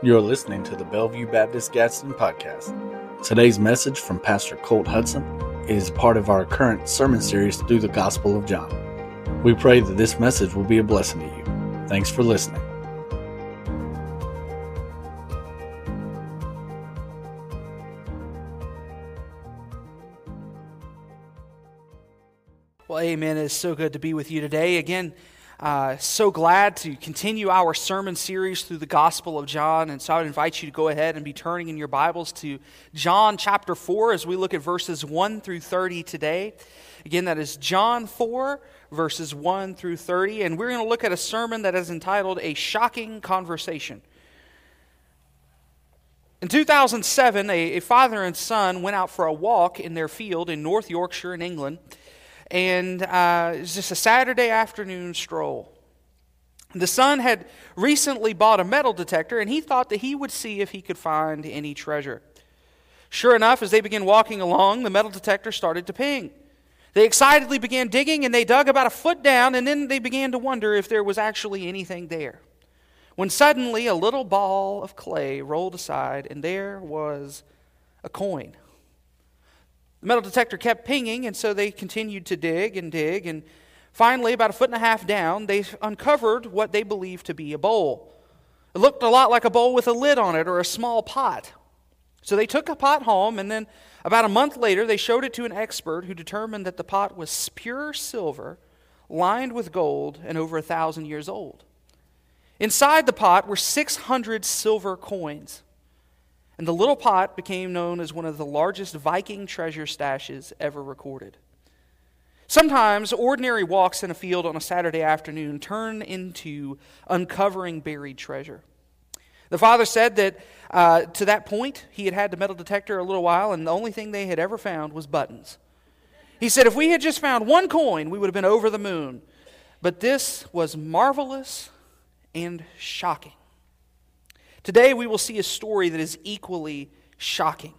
You're listening to the Bellevue Baptist Gadsden podcast. Today's message from Pastor Colt Hudson is part of our current sermon series through the Gospel of John. We pray that this message will be a blessing to you. Thanks for listening. Well, amen. It is so good to be with you today. Again, uh, so glad to continue our sermon series through the Gospel of John. And so I would invite you to go ahead and be turning in your Bibles to John chapter 4 as we look at verses 1 through 30 today. Again, that is John 4, verses 1 through 30. And we're going to look at a sermon that is entitled A Shocking Conversation. In 2007, a, a father and son went out for a walk in their field in North Yorkshire in England and uh, it was just a Saturday afternoon stroll. The son had recently bought a metal detector, and he thought that he would see if he could find any treasure. Sure enough, as they began walking along, the metal detector started to ping. They excitedly began digging, and they dug about a foot down, and then they began to wonder if there was actually anything there. When suddenly a little ball of clay rolled aside, and there was a coin. The metal detector kept pinging, and so they continued to dig and dig. And finally, about a foot and a half down, they uncovered what they believed to be a bowl. It looked a lot like a bowl with a lid on it or a small pot. So they took a pot home, and then about a month later, they showed it to an expert who determined that the pot was pure silver, lined with gold, and over a thousand years old. Inside the pot were 600 silver coins. And the little pot became known as one of the largest Viking treasure stashes ever recorded. Sometimes ordinary walks in a field on a Saturday afternoon turn into uncovering buried treasure. The father said that uh, to that point, he had had the metal detector a little while, and the only thing they had ever found was buttons. He said, if we had just found one coin, we would have been over the moon. But this was marvelous and shocking. Today, we will see a story that is equally shocking.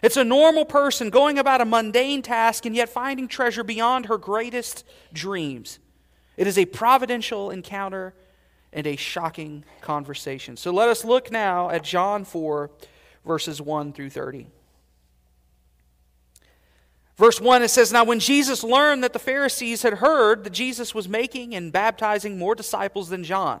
It's a normal person going about a mundane task and yet finding treasure beyond her greatest dreams. It is a providential encounter and a shocking conversation. So let us look now at John 4, verses 1 through 30. Verse 1, it says, Now when Jesus learned that the Pharisees had heard that Jesus was making and baptizing more disciples than John,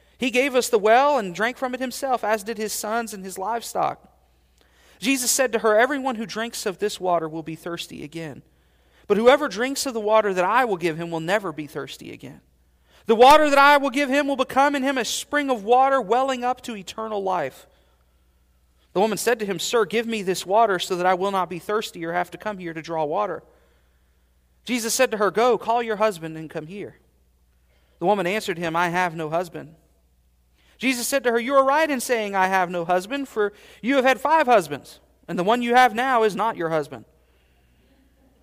He gave us the well and drank from it himself, as did his sons and his livestock. Jesus said to her, Everyone who drinks of this water will be thirsty again. But whoever drinks of the water that I will give him will never be thirsty again. The water that I will give him will become in him a spring of water welling up to eternal life. The woman said to him, Sir, give me this water so that I will not be thirsty or have to come here to draw water. Jesus said to her, Go, call your husband and come here. The woman answered him, I have no husband. Jesus said to her, You are right in saying, I have no husband, for you have had five husbands, and the one you have now is not your husband.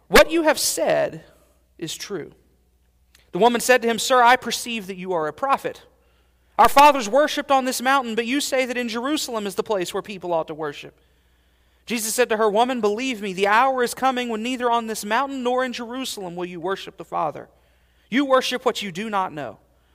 What you have said is true. The woman said to him, Sir, I perceive that you are a prophet. Our fathers worshipped on this mountain, but you say that in Jerusalem is the place where people ought to worship. Jesus said to her, Woman, believe me, the hour is coming when neither on this mountain nor in Jerusalem will you worship the Father. You worship what you do not know.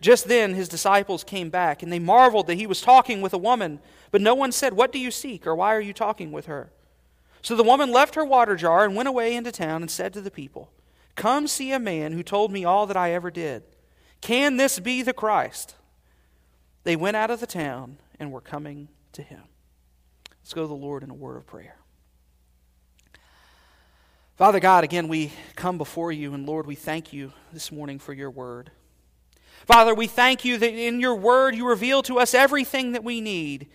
Just then his disciples came back, and they marveled that he was talking with a woman, but no one said, What do you seek, or why are you talking with her? So the woman left her water jar and went away into town and said to the people, Come see a man who told me all that I ever did. Can this be the Christ? They went out of the town and were coming to him. Let's go to the Lord in a word of prayer. Father God, again, we come before you, and Lord, we thank you this morning for your word. Father, we thank you that in your word you reveal to us everything that we need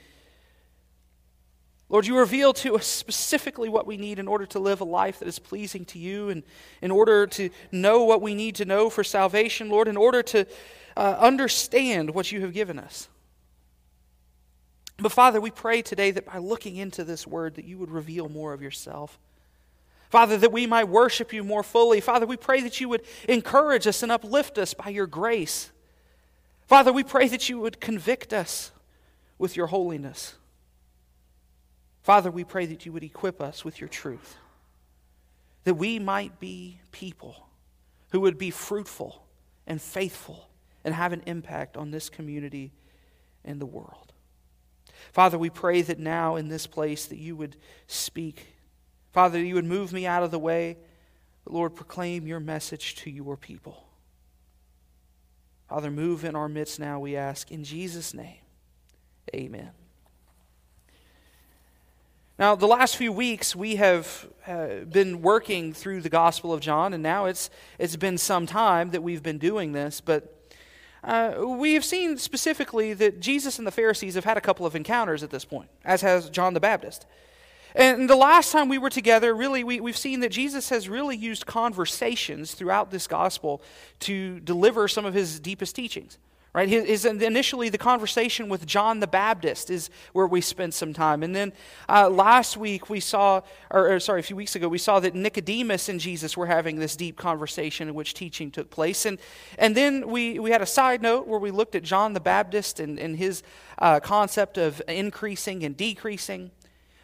Lord, you reveal to us specifically what we need in order to live a life that is pleasing to you, and in order to know what we need to know for salvation, Lord, in order to uh, understand what you have given us. But Father, we pray today that by looking into this word, that you would reveal more of yourself. Father, that we might worship you more fully. Father, we pray that you would encourage us and uplift us by your grace. Father, we pray that you would convict us with your holiness. Father, we pray that you would equip us with your truth, that we might be people who would be fruitful and faithful and have an impact on this community and the world. Father, we pray that now in this place that you would speak. Father, you would move me out of the way. But Lord, proclaim your message to your people. Father, move in our midst now, we ask. In Jesus' name, amen. Now, the last few weeks, we have uh, been working through the Gospel of John, and now it's, it's been some time that we've been doing this, but uh, we have seen specifically that Jesus and the Pharisees have had a couple of encounters at this point, as has John the Baptist. And the last time we were together, really, we, we've seen that Jesus has really used conversations throughout this gospel to deliver some of his deepest teachings. Right? His, initially, the conversation with John the Baptist is where we spent some time. And then uh, last week, we saw, or, or, sorry, a few weeks ago, we saw that Nicodemus and Jesus were having this deep conversation in which teaching took place. And, and then we, we had a side note where we looked at John the Baptist and, and his uh, concept of increasing and decreasing.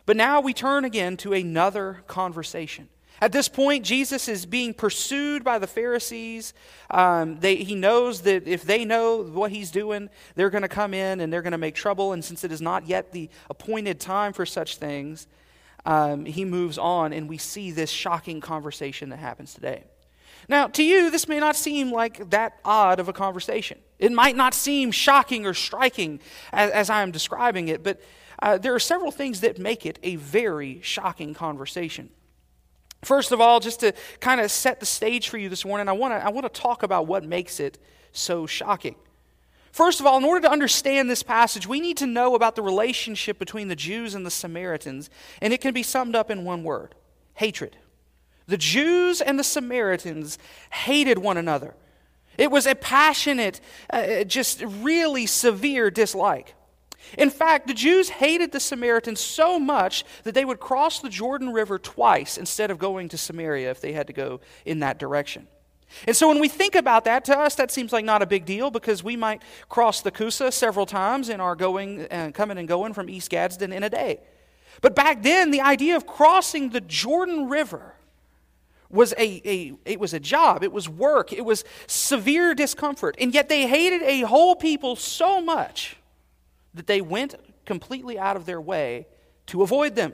But now we turn again to another conversation. At this point, Jesus is being pursued by the Pharisees. Um, they, he knows that if they know what he's doing, they're going to come in and they're going to make trouble. And since it is not yet the appointed time for such things, um, he moves on, and we see this shocking conversation that happens today. Now, to you, this may not seem like that odd of a conversation. It might not seem shocking or striking as, as I am describing it, but uh, there are several things that make it a very shocking conversation. First of all, just to kind of set the stage for you this morning, I want to I want to talk about what makes it so shocking. First of all, in order to understand this passage, we need to know about the relationship between the Jews and the Samaritans, and it can be summed up in one word hatred. The Jews and the Samaritans hated one another. It was a passionate, uh, just really severe dislike. In fact, the Jews hated the Samaritans so much that they would cross the Jordan River twice instead of going to Samaria if they had to go in that direction. And so when we think about that, to us that seems like not a big deal because we might cross the Coosa several times in our going and uh, coming and going from East Gadsden in a day. But back then, the idea of crossing the Jordan River was a, a, it was a job, it was work, it was severe discomfort. And yet they hated a whole people so much that they went completely out of their way to avoid them.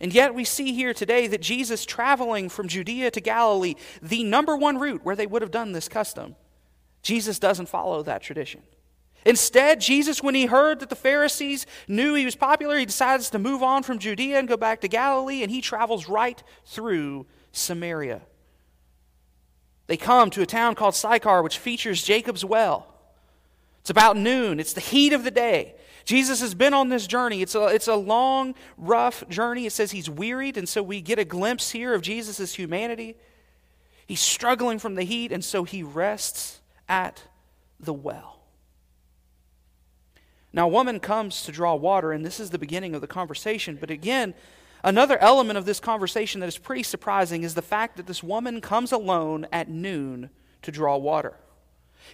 And yet, we see here today that Jesus traveling from Judea to Galilee, the number one route where they would have done this custom, Jesus doesn't follow that tradition. Instead, Jesus, when he heard that the Pharisees knew he was popular, he decides to move on from Judea and go back to Galilee, and he travels right through Samaria. They come to a town called Sychar, which features Jacob's well. It's about noon, it's the heat of the day. Jesus has been on this journey. It's a, it's a long, rough journey. It says he's wearied, and so we get a glimpse here of Jesus' humanity. He's struggling from the heat, and so he rests at the well. Now, a woman comes to draw water, and this is the beginning of the conversation. But again, another element of this conversation that is pretty surprising is the fact that this woman comes alone at noon to draw water.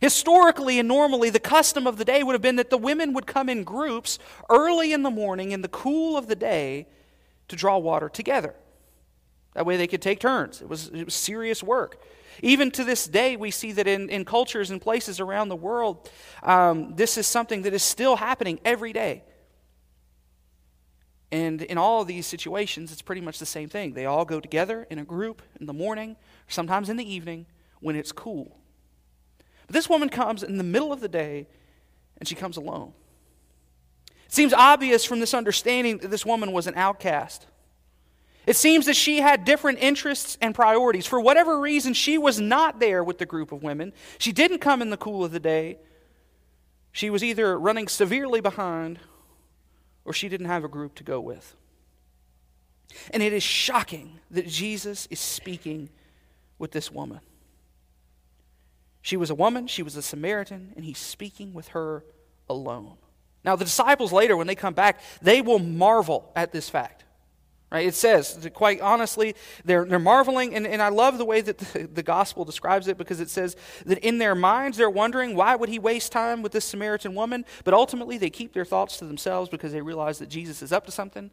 Historically and normally, the custom of the day would have been that the women would come in groups early in the morning in the cool of the day to draw water together. That way they could take turns. It was, it was serious work. Even to this day, we see that in, in cultures and places around the world, um, this is something that is still happening every day. And in all of these situations, it's pretty much the same thing. They all go together in a group in the morning, sometimes in the evening, when it's cool. But this woman comes in the middle of the day, and she comes alone. It seems obvious from this understanding that this woman was an outcast. It seems that she had different interests and priorities. For whatever reason, she was not there with the group of women. She didn't come in the cool of the day. She was either running severely behind or she didn't have a group to go with. And it is shocking that Jesus is speaking with this woman. She was a woman, she was a Samaritan, and he's speaking with her alone. Now, the disciples later, when they come back, they will marvel at this fact. Right? It says, quite honestly, they're, they're marveling, and, and I love the way that the, the gospel describes it because it says that in their minds they're wondering why would he waste time with this Samaritan woman, but ultimately they keep their thoughts to themselves because they realize that Jesus is up to something.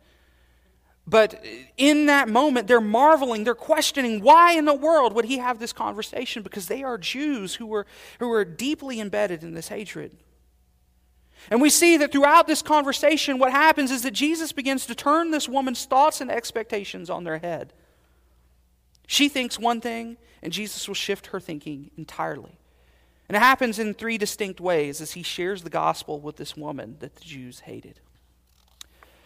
But in that moment, they're marveling, they're questioning why in the world would he have this conversation because they are Jews who were, who were deeply embedded in this hatred. And we see that throughout this conversation, what happens is that Jesus begins to turn this woman's thoughts and expectations on their head. She thinks one thing, and Jesus will shift her thinking entirely. And it happens in three distinct ways as he shares the gospel with this woman that the Jews hated.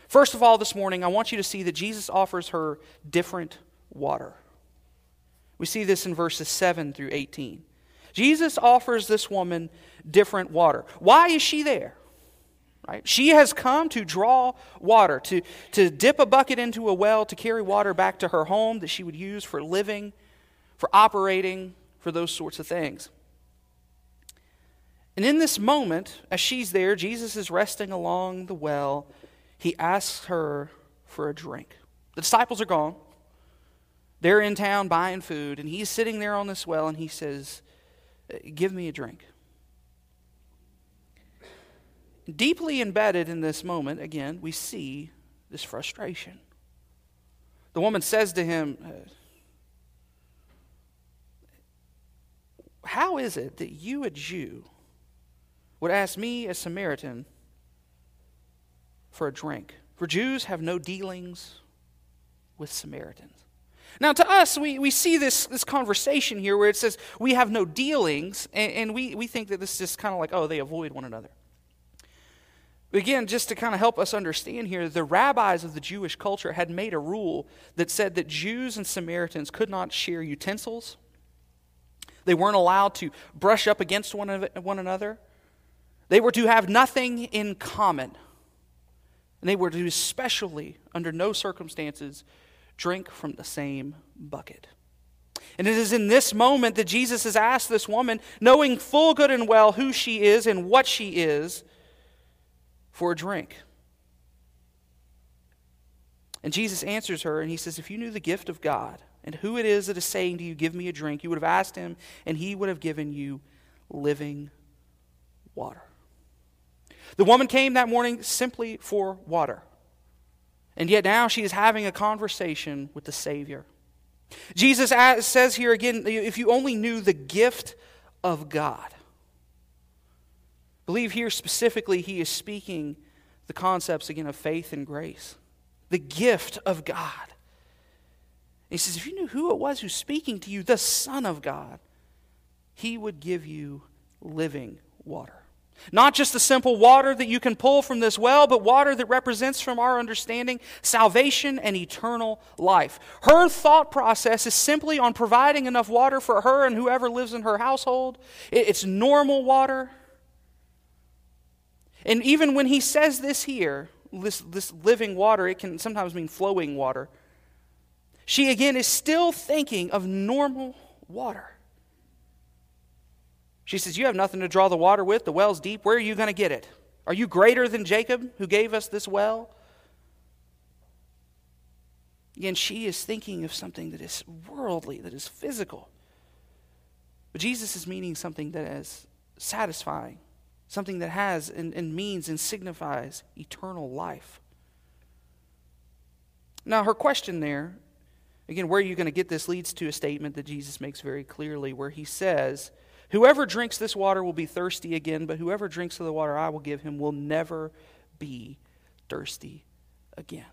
First of all, this morning, I want you to see that Jesus offers her different water. We see this in verses 7 through 18. Jesus offers this woman different water. Why is she there? Right? She has come to draw water, to, to dip a bucket into a well, to carry water back to her home that she would use for living, for operating, for those sorts of things. And in this moment, as she's there, Jesus is resting along the well. He asks her for a drink. The disciples are gone. They're in town buying food, and he's sitting there on this well, and he says, Give me a drink. Deeply embedded in this moment, again, we see this frustration. The woman says to him, uh, How is it that you, a Jew, would ask me, a Samaritan, for a drink? For Jews have no dealings with Samaritans. Now, to us, we, we see this, this conversation here where it says we have no dealings, and, and we, we think that this is just kind of like, oh, they avoid one another. Again, just to kind of help us understand here, the rabbis of the Jewish culture had made a rule that said that Jews and Samaritans could not share utensils. They weren't allowed to brush up against one, one another. They were to have nothing in common. And they were to, especially, under no circumstances, drink from the same bucket. And it is in this moment that Jesus has asked this woman, knowing full good and well who she is and what she is, for a drink. And Jesus answers her, and he says, If you knew the gift of God and who it is that is saying to you, Give me a drink, you would have asked him, and he would have given you living water. The woman came that morning simply for water. And yet now she is having a conversation with the Savior. Jesus says here again, if you only knew the gift of God believe here specifically he is speaking the concepts again of faith and grace, the gift of God. he says, if you knew who it was who's speaking to you, the Son of God, he would give you living water. Not just the simple water that you can pull from this well, but water that represents, from our understanding, salvation and eternal life. Her thought process is simply on providing enough water for her and whoever lives in her household. It's normal water. And even when he says this here, this, this living water, it can sometimes mean flowing water. She again is still thinking of normal water. She says, You have nothing to draw the water with. The well's deep. Where are you going to get it? Are you greater than Jacob, who gave us this well? Again, she is thinking of something that is worldly, that is physical. But Jesus is meaning something that is satisfying, something that has and, and means and signifies eternal life. Now, her question there, again, where are you going to get this, leads to a statement that Jesus makes very clearly, where he says, Whoever drinks this water will be thirsty again, but whoever drinks of the water I will give him will never be thirsty again.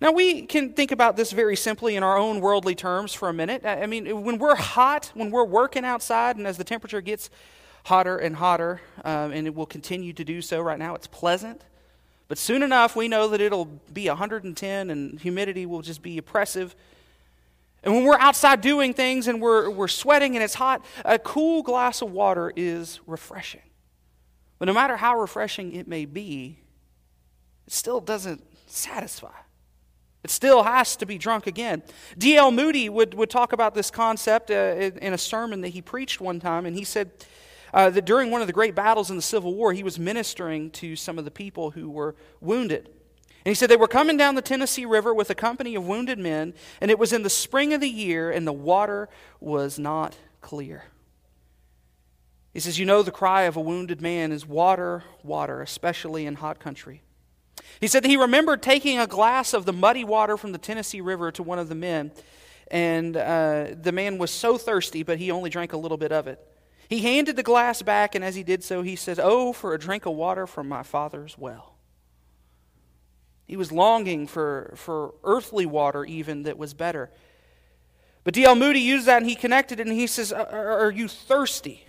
Now, we can think about this very simply in our own worldly terms for a minute. I mean, when we're hot, when we're working outside, and as the temperature gets hotter and hotter, um, and it will continue to do so right now, it's pleasant. But soon enough, we know that it'll be 110 and humidity will just be oppressive. And when we're outside doing things and we're, we're sweating and it's hot, a cool glass of water is refreshing. But no matter how refreshing it may be, it still doesn't satisfy. It still has to be drunk again. D.L. Moody would, would talk about this concept uh, in, in, a sermon that he preached one time, and he said uh, that during one of the great battles in the Civil War, he was ministering to some of the people who were wounded. And he said they were coming down the Tennessee River with a company of wounded men, and it was in the spring of the year, and the water was not clear. He says, You know, the cry of a wounded man is water, water, especially in hot country. He said that he remembered taking a glass of the muddy water from the Tennessee River to one of the men, and uh, the man was so thirsty, but he only drank a little bit of it. He handed the glass back, and as he did so, he said, Oh, for a drink of water from my father's well. He was longing for, for earthly water, even that was better. But D.L. Moody used that and he connected it and he says, Are you thirsty?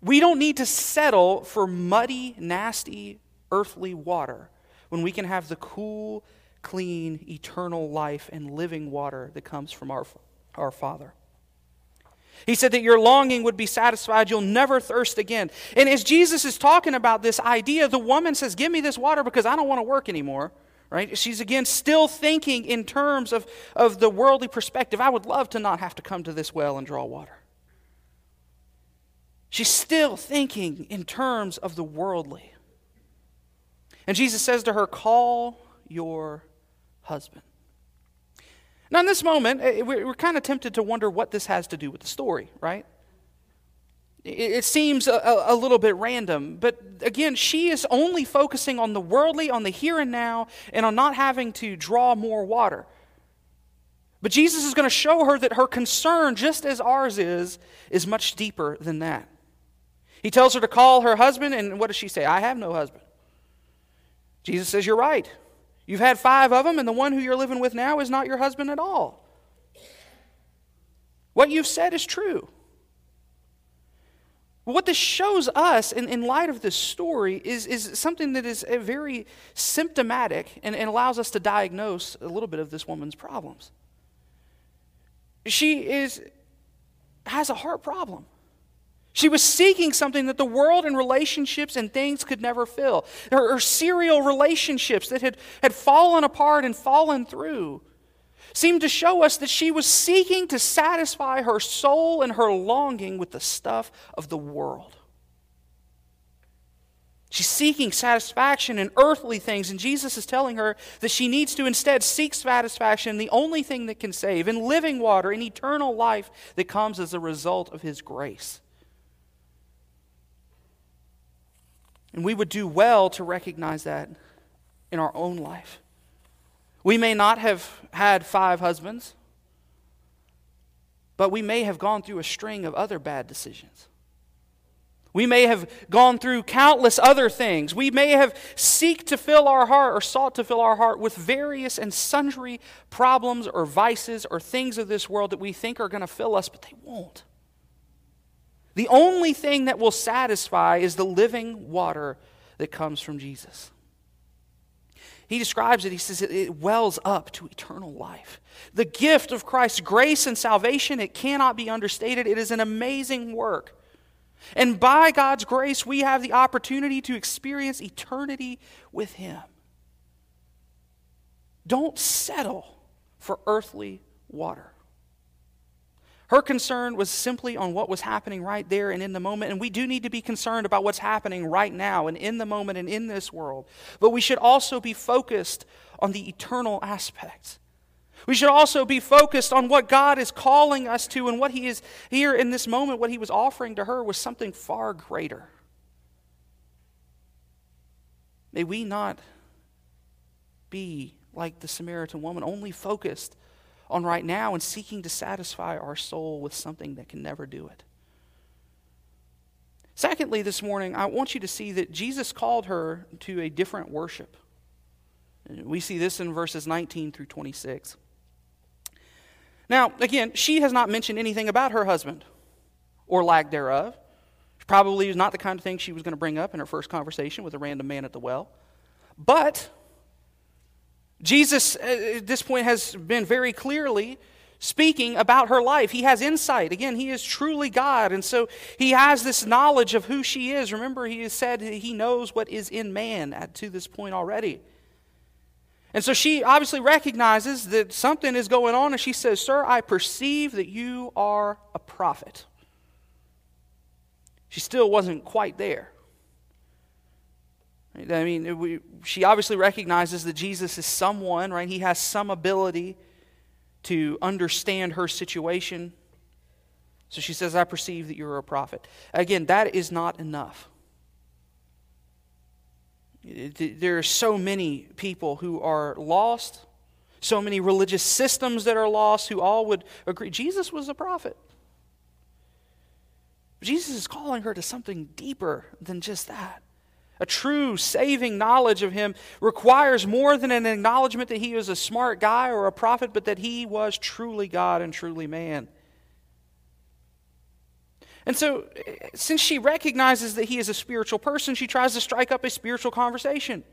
We don't need to settle for muddy, nasty, earthly water when we can have the cool, clean, eternal life and living water that comes from our, our Father. He said that your longing would be satisfied. You'll never thirst again. And as Jesus is talking about this idea, the woman says, Give me this water because I don't want to work anymore. Right? She's again still thinking in terms of, of the worldly perspective. I would love to not have to come to this well and draw water. She's still thinking in terms of the worldly. And Jesus says to her, Call your husband. Now, in this moment, eh, we're kind of tempted to wonder what this has to do with the story, right? It seems a, a, little bit random, but again, she is only focusing on the worldly, on the here and now, and on not having to draw more water. But Jesus is going to show her that her concern, just as ours is, is much deeper than that. He tells her to call her husband, and what does she say? I have no husband. Jesus says, You're right. You've had five of them, and the one who you're living with now is not your husband at all. What you've said is true. What this shows us in, in light of this story is, is something that is uh, very symptomatic and, and allows us to diagnose a little bit of this woman's problems. She is, has a heart problem. She was seeking something that the world and relationships and things could never fill. Her, her serial relationships that had, had fallen apart and fallen through seemed to show us that she was seeking to satisfy her soul and her longing with the stuff of the world. She's seeking satisfaction in earthly things, and Jesus is telling her that she needs to instead seek satisfaction in the only thing that can save, in living water, in eternal life that comes as a result of His grace. And we would do well to recognize that in our own life. We may not have had five husbands, but we may have gone through a string of other bad decisions. We may have gone through countless other things. We may have seek to fill our heart or sought to fill our heart with various and sundry problems or vices or things of this world that we think are going to fill us, but they won't. The only thing that will satisfy is the living water that comes from Jesus. He describes it, he says it wells up to eternal life. The gift of Christ's grace and salvation, it cannot be understated. It is an amazing work. And by God's grace, we have the opportunity to experience eternity with Him. Don't settle for earthly water. Her concern was simply on what was happening right there and in the moment. And we do need to be concerned about what's happening right now and in the moment and in this world. But we should also be focused on the eternal aspects. We should also be focused on what God is calling us to and what He is here in this moment, what He was offering to her was something far greater. May we not be like the Samaritan woman, only focused on right now and seeking to satisfy our soul with something that can never do it. Secondly, this morning, I want you to see that Jesus called her to a different worship. We see this in verses 19 through 26. Now, again, she has not mentioned anything about her husband or lack thereof. Probably is not the kind of thing she was going to bring up in her first conversation with a random man at the well. But Jesus, uh, at this point, has been very clearly speaking about her life. He has insight. Again, he is truly God. And so he has this knowledge of who she is. Remember, he has said he knows what is in man at, to this point already. And so she obviously recognizes that something is going on, and she says, Sir, I perceive that you are a prophet. She still wasn't quite there. I mean, we, she obviously recognizes that Jesus is someone, right? He has some ability to understand her situation. So she says, I perceive that you're a prophet. Again, that is not enough. There are so many people who are lost, so many religious systems that are lost, who all would agree Jesus was a prophet. Jesus is calling her to something deeper than just that. A true saving knowledge of him requires more than an acknowledgement that he was a smart guy or a prophet, but that he was truly God and truly man. And so, since she recognizes that he is a spiritual person, she tries to strike up a spiritual conversation.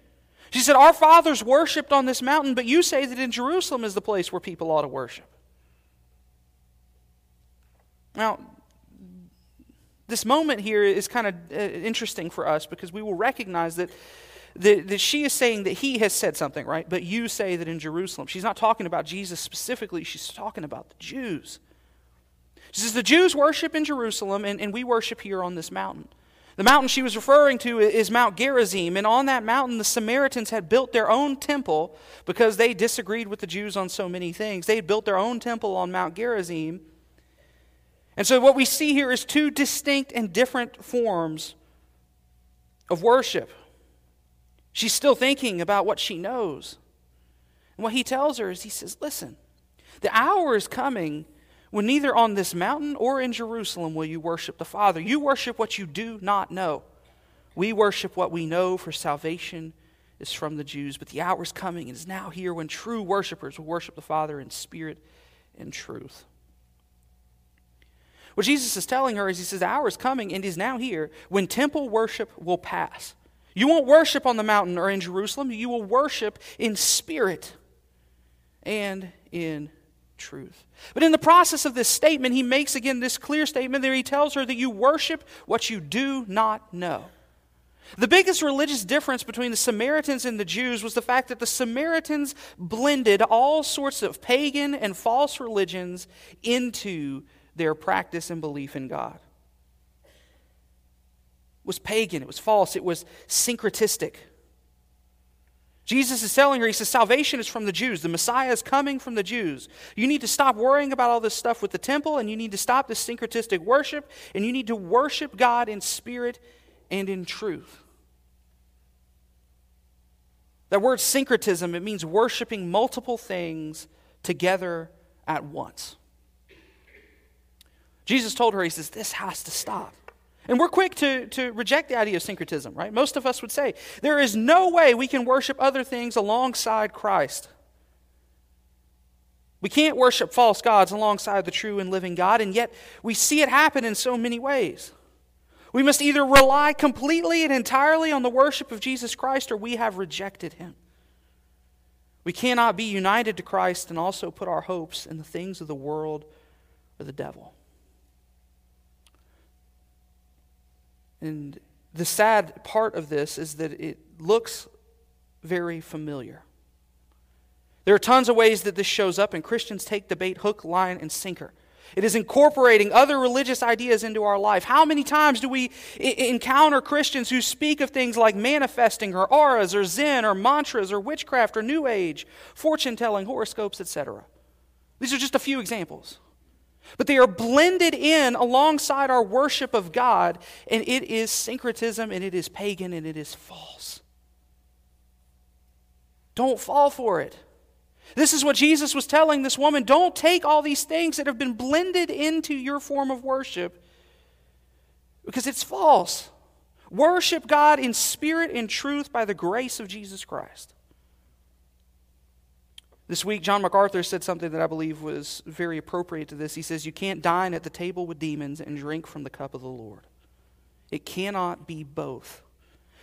She said, Our fathers worshiped on this mountain, but you say that in Jerusalem is the place where people ought to worship. Now, this moment here is kind of uh, interesting for us because we will recognize that, that, that she is saying that he has said something, right? But you say that in Jerusalem. She's not talking about Jesus specifically, she's talking about the Jews. She says, The Jews worship in Jerusalem, and, and we worship here on this mountain. The mountain she was referring to is Mount Gerizim, and on that mountain, the Samaritans had built their own temple because they disagreed with the Jews on so many things. They had built their own temple on Mount Gerizim. And so, what we see here is two distinct and different forms of worship. She's still thinking about what she knows. And what he tells her is, he says, Listen, the hour is coming when neither on this mountain or in Jerusalem will you worship the Father. You worship what you do not know. We worship what we know, for salvation is from the Jews. But the hour is coming and is now here when true worshipers will worship the Father in spirit and truth. What Jesus is telling her is He says, The hour is coming and is now here when temple worship will pass. You won't worship on the mountain or in Jerusalem, you will worship in spirit and in truth. But in the process of this statement, he makes again this clear statement there. He tells her that you worship what you do not know. The biggest religious difference between the Samaritans and the Jews was the fact that the Samaritans blended all sorts of pagan and false religions into their practice and belief in God. It was pagan, it was false, it was syncretistic. Jesus is telling her, He says, salvation is from the Jews. The Messiah is coming from the Jews. You need to stop worrying about all this stuff with the temple, and you need to stop this syncretistic worship, and you need to worship God in spirit and in truth. That word syncretism, it means worshiping multiple things together at once. Jesus told her, He says, this has to stop. And we're quick to, to reject the idea of syncretism, right? Most of us would say there is no way we can worship other things alongside Christ. We can't worship false gods alongside the true and living God, and yet we see it happen in so many ways. We must either rely completely and entirely on the worship of Jesus Christ or we have rejected him. We cannot be united to Christ and also put our hopes in the things of the world or the devil. And the sad part of this is that it looks very familiar. There are tons of ways that this shows up, and Christians take the bait hook, line, and sinker. It is incorporating other religious ideas into our life. How many times do we I- encounter Christians who speak of things like manifesting or auras or Zen or mantras or witchcraft or New Age, fortune telling, horoscopes, etc.? These are just a few examples. But they are blended in alongside our worship of God, and it is syncretism, and it is pagan, and it is false. Don't fall for it. This is what Jesus was telling this woman. Don't take all these things that have been blended into your form of worship because it's false. Worship God in spirit and truth by the grace of Jesus Christ. This week, John MacArthur said something that I believe was very appropriate to this. He says, You can't dine at the table with demons and drink from the cup of the Lord. It cannot be both.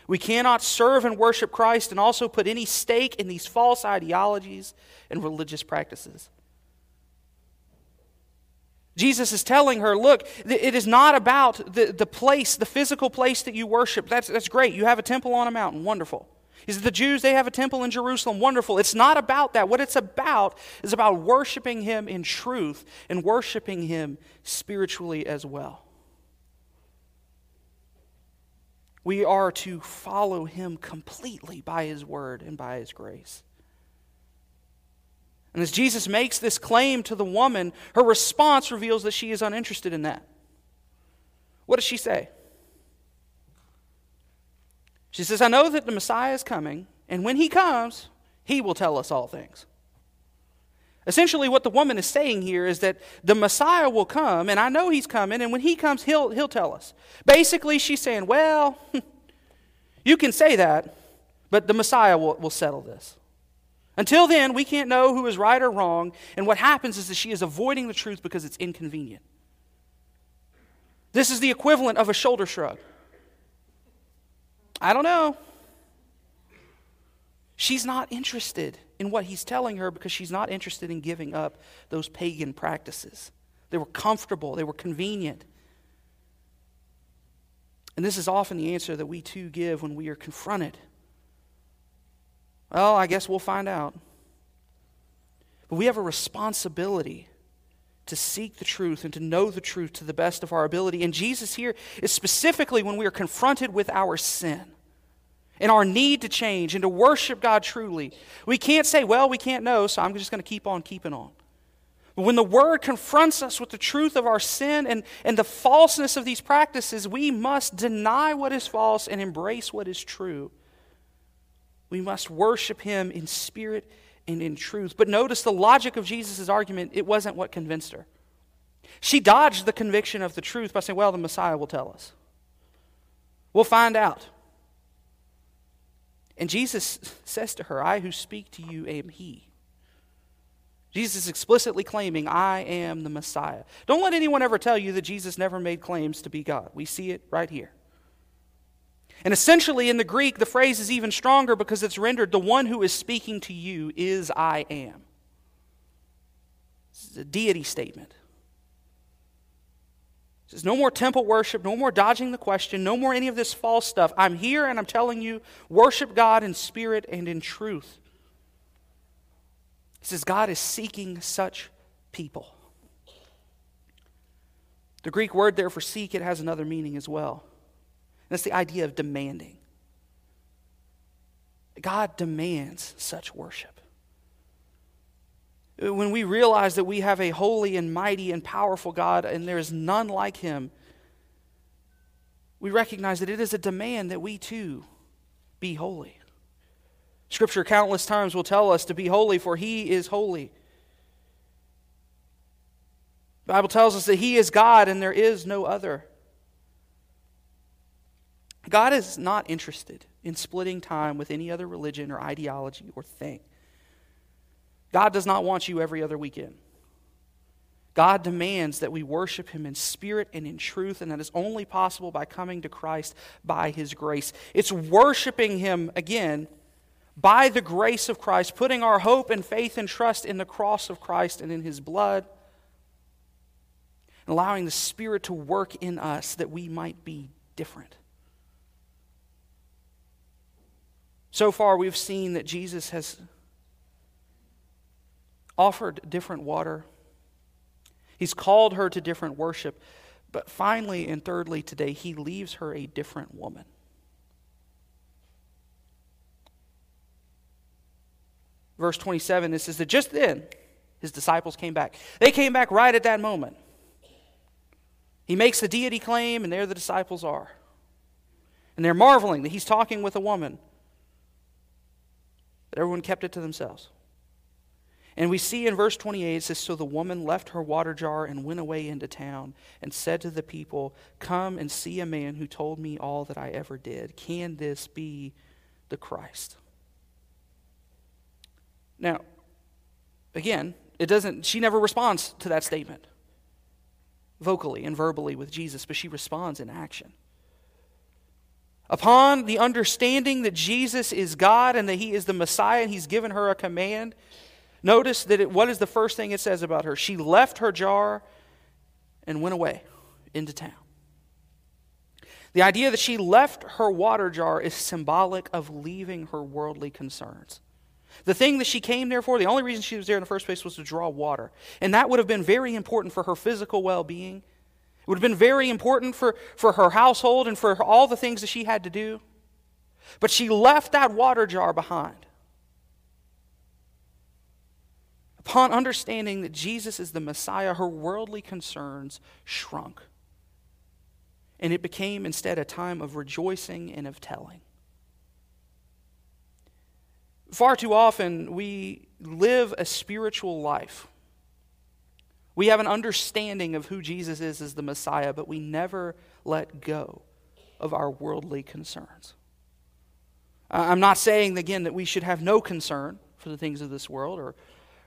We cannot serve and worship Christ and also put any stake in these false ideologies and religious practices. Jesus is telling her, look, it is not about the, the place, the physical place that you worship. That's, that's great. You have a temple on a mountain. Wonderful. Is the Jews, they have a temple in Jerusalem. Wonderful. It's not about that. What it's about is about worshiping Him in truth and worshiping Him spiritually as well. We are to follow Him completely by His word and by His grace. And as Jesus makes this claim to the woman, her response reveals that she is uninterested in that. What does she say? She says, I know that the Messiah is coming, and when he comes, he will tell us all things. Essentially, what the woman is saying here is that the Messiah will come, and I know he's coming, and when he comes, he'll, he'll tell us. Basically, she's saying, Well, you can say that, but the Messiah will, will settle this. Until then, we can't know who is right or wrong, and what happens is that she is avoiding the truth because it's inconvenient. This is the equivalent of a shoulder shrug. I don't know. She's not interested in what he's telling her because she's not interested in giving up those pagan practices. They were comfortable, they were convenient. And this is often the answer that we too give when we are confronted. Well, I guess we'll find out. But we have a responsibility to seek the truth and to know the truth to the best of our ability. And Jesus here is specifically when we are confronted with our sin and our need to change and to worship God truly. We can't say, well, we can't know, so I'm just going to keep on keeping on. But when the Word confronts us with the truth of our sin and, and the falseness of these practices, we must deny what is false and embrace what is true. We must worship Him in spirit and in truth. But notice the logic of Jesus' argument, it wasn't what convinced her. She dodged the conviction of the truth by saying, well, the Messiah will tell us. We'll find out. And Jesus says to her, I who speak to you am He. Jesus is explicitly claiming, I am the Messiah. Don't let anyone ever tell you that Jesus never made claims to be God. We see it right here. And essentially, in the Greek, the phrase is even stronger because it's rendered, the one who is speaking to you is I am. It's a deity statement says, No more temple worship, no more dodging the question, no more any of this false stuff. I'm here and I'm telling you, worship God in spirit and in truth. He says, God is seeking such people. The Greek word there for seek, it has another meaning as well. That's the idea of demanding. God demands such worship when we realize that we have a holy and mighty and powerful God and there is none like him, we recognize that it is a demand that we too be holy. Scripture countless times will tell us to be holy, for he is holy. The Bible tells us that he is God and there is no other. God is not interested in splitting time with any other religion or ideology or thing. God does not want you every other weekend. God demands that we worship Him in spirit and in truth, and that is only possible by coming to Christ by His grace. It's worshiping Him again by the grace of Christ, putting our hope and faith and trust in the cross of Christ and in His blood, and allowing the Spirit to work in us that we might be different. So far, we've seen that Jesus has offered different water. He's called her to different worship. But finally and thirdly, today, he leaves her a different woman. Verse 27, it says that just then, His disciples came back. They came back right at that moment. He makes the deity claim, and there the disciples are. And they're marveling that he's talking with a woman. But everyone kept it to themselves. And we see in verse 28, it says, So the woman left her water jar and went away into town and said to the people, Come and see a man who told me all that I ever did. Can this be the Christ? Now, again, it doesn't, she never responds to that statement vocally and verbally with Jesus, but she responds in action. Upon the understanding that Jesus is God and that he is the Messiah and he's given her a command, Notice that it, what is the first thing it says about her? She left her jar and went away into town. The idea that she left her water jar is symbolic of leaving her worldly concerns. The thing that she came there for, the only reason she was there in the first place was to draw water. And that would have been very important for her physical well being. It would have been very important for, for her household and for all the things that she had to do. But she left that water jar behind. Upon understanding that Jesus is the Messiah, her worldly concerns shrunk. And it became instead a time of rejoicing and of telling. Far too often, we live a spiritual life. We have an understanding of who Jesus is as the Messiah, but we never let go of our worldly concerns. I'm not saying, again, that we should have no concern for the things of this world or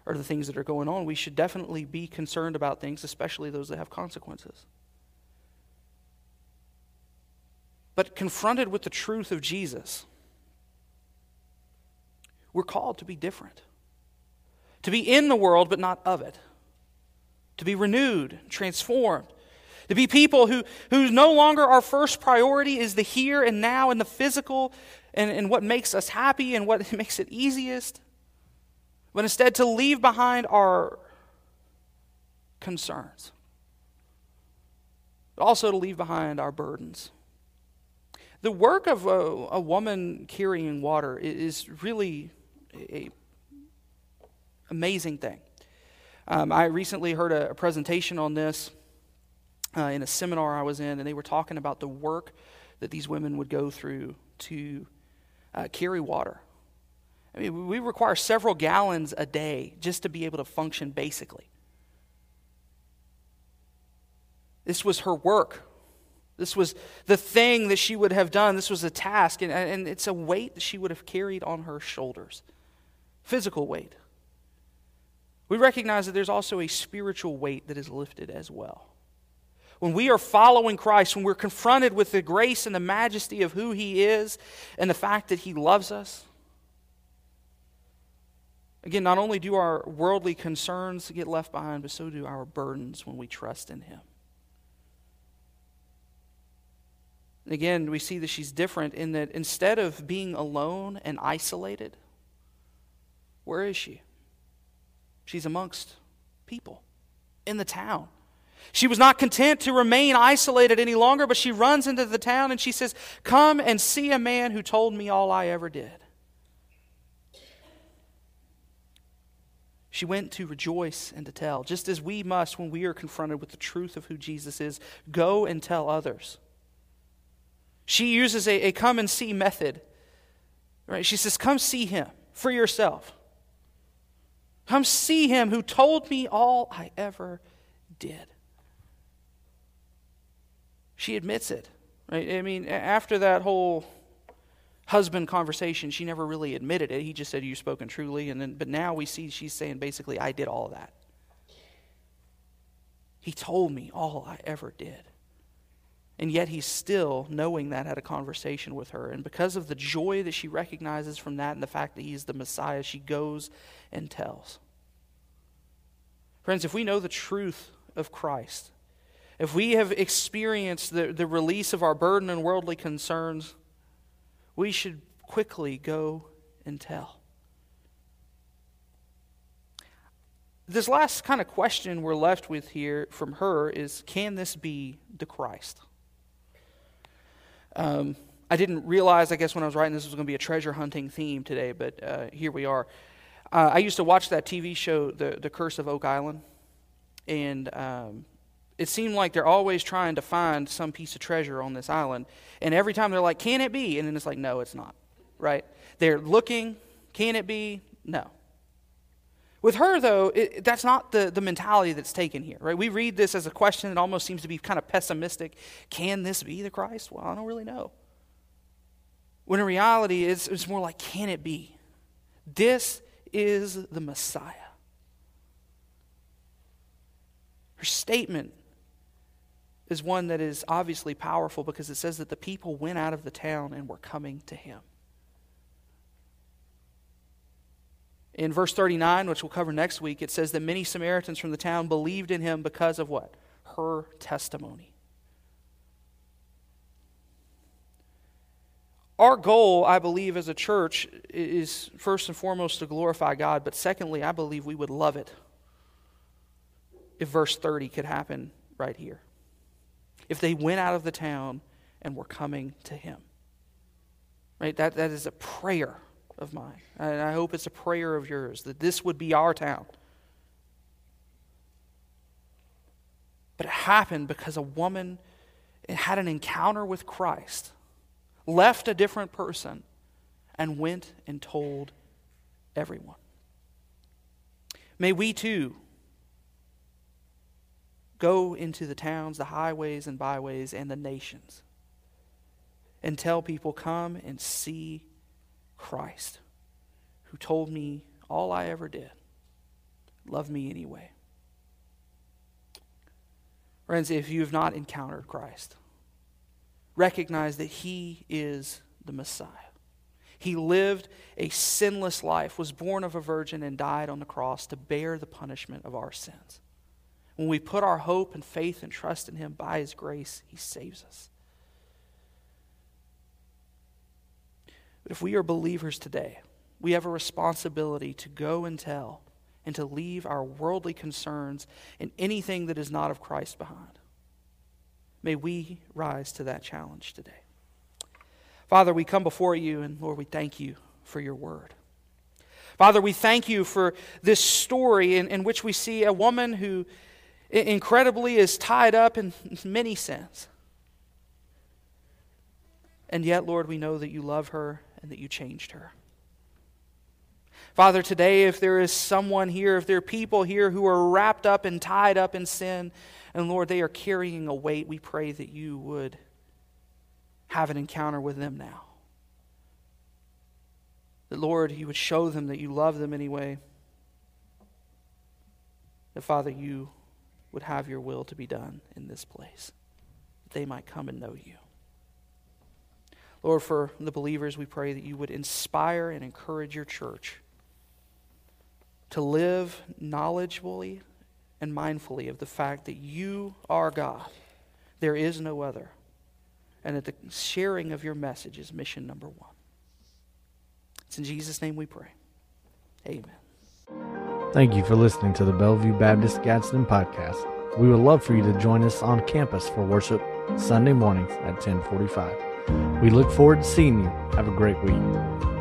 or the things that are going on, we should definitely be concerned about things, especially those that have consequences. But confronted with the truth of Jesus, we're called to be different. To be in the world, but not of it. To be renewed, transformed. To be people who, who no longer our first priority is the here and now and the physical and, and what makes us happy and what makes it easiest but instead to leave behind our concerns, but also to leave behind our burdens. The work of a, a woman carrying water is really a amazing thing. Um, I recently heard a, a presentation on this uh, in a seminar I was in, and they were talking about the work that these women would go through to uh, carry water. I mean, we require several gallons a day just to be able to function basically. This was her work. This was the thing that she would have done. This was a task, and, and it's a weight that she would have carried on her shoulders physical weight. We recognize that there's also a spiritual weight that is lifted as well. When we are following Christ, when we're confronted with the grace and the majesty of who He is and the fact that He loves us, Again, not only do our worldly concerns get left behind, but so do our burdens when we trust in Him. Again, we see that she's different in that instead of being alone and isolated, where is she? She's amongst people in the town. She was not content to remain isolated any longer, but she runs into the town and she says, Come and see a man who told me all I ever did. She went to rejoice and to tell, just as we must when we are confronted with the truth of who Jesus is. Go and tell others. She uses a, a come and see method. Right? She says, Come see him for yourself. Come see him who told me all I ever did. She admits it. Right? I mean, after that whole husband conversation, she never really admitted it. He just said, You've spoken truly. And then, but now we see she's saying basically, I did all that. He told me all I ever did. And yet he's still, knowing that, had a conversation with her. And because of the joy that she recognizes from that and the fact that he's the Messiah, she goes and tells. Friends, if we know the truth of Christ, if we have experienced the, the release of our burden and worldly concerns, we should quickly go and tell. This last kind of question we're left with here from her is can this be the Christ? Um, I didn't realize, I guess, when I was writing this was going to be a treasure hunting theme today, but uh, here we are. Uh, I used to watch that TV show, The, the Curse of Oak Island, and um, it seemed like they're always trying to find some piece of treasure on this island. And every time they're like, can it be? And then it's like, no, it's not, right? They're looking, can it be? No. With her, though, it, that's not the, the mentality that's taken here, right? We read this as a question that almost seems to be kind of pessimistic. Can this be the Christ? Well, I don't really know. When in reality, it's, it's more like, can it be? This is the Messiah. Her statement is one that is obviously powerful because it says that the people went out of the town and were coming to him. In verse 39, which we'll cover next week, it says that many Samaritans from the town believed in him because of what? Her testimony. Our goal, I believe, as a church is first and foremost to glorify God, but secondly, I believe we would love it if verse 30 could happen right here. If they went out of the town and were coming to him. Right? That, that is a prayer of mine. And I hope it's a prayer of yours that this would be our town. But it happened because a woman had an encounter with Christ, left a different person, and went and told everyone. May we too go into the towns, the highways and byways, and the nations and tell people, come and see Christ, who told me all I ever did. Love me anyway. Friends, if you have not encountered Christ, recognize that He is the Messiah. He lived a sinless life, was born of a virgin, and died on the cross to bear the punishment of our sins. When we put our hope and faith and trust in Him by His grace, He saves us. But if we are believers today, we have a responsibility to go and tell and to leave our worldly concerns and anything that is not of Christ behind. May we rise to that challenge today. Father, we come before you, and Lord, we thank you for your word. Father, we thank you for this story in, in which we see a woman who incredibly is tied up in many sins. And yet, Lord, we know that you love her and that you changed her. Father, today, if there is someone here, if there are people here who are wrapped up and tied up in sin, and Lord, they are carrying a weight, we pray that you would have an encounter with them now. That, Lord, you would show them that you love them anyway. That, Father, you would have your will to be done in this place, that they might come and know you. Lord, for the believers, we pray that you would inspire and encourage your church to live knowledgeably and mindfully of the fact that you are God. There is no other. And that the sharing of your message is mission number one. It's in Jesus' name we pray. Amen. Thank you for listening to the Bellevue Baptist Gadsden podcast. We would love for you to join us on campus for worship Sunday mornings at 1045. We look forward to seeing you. Have a great week.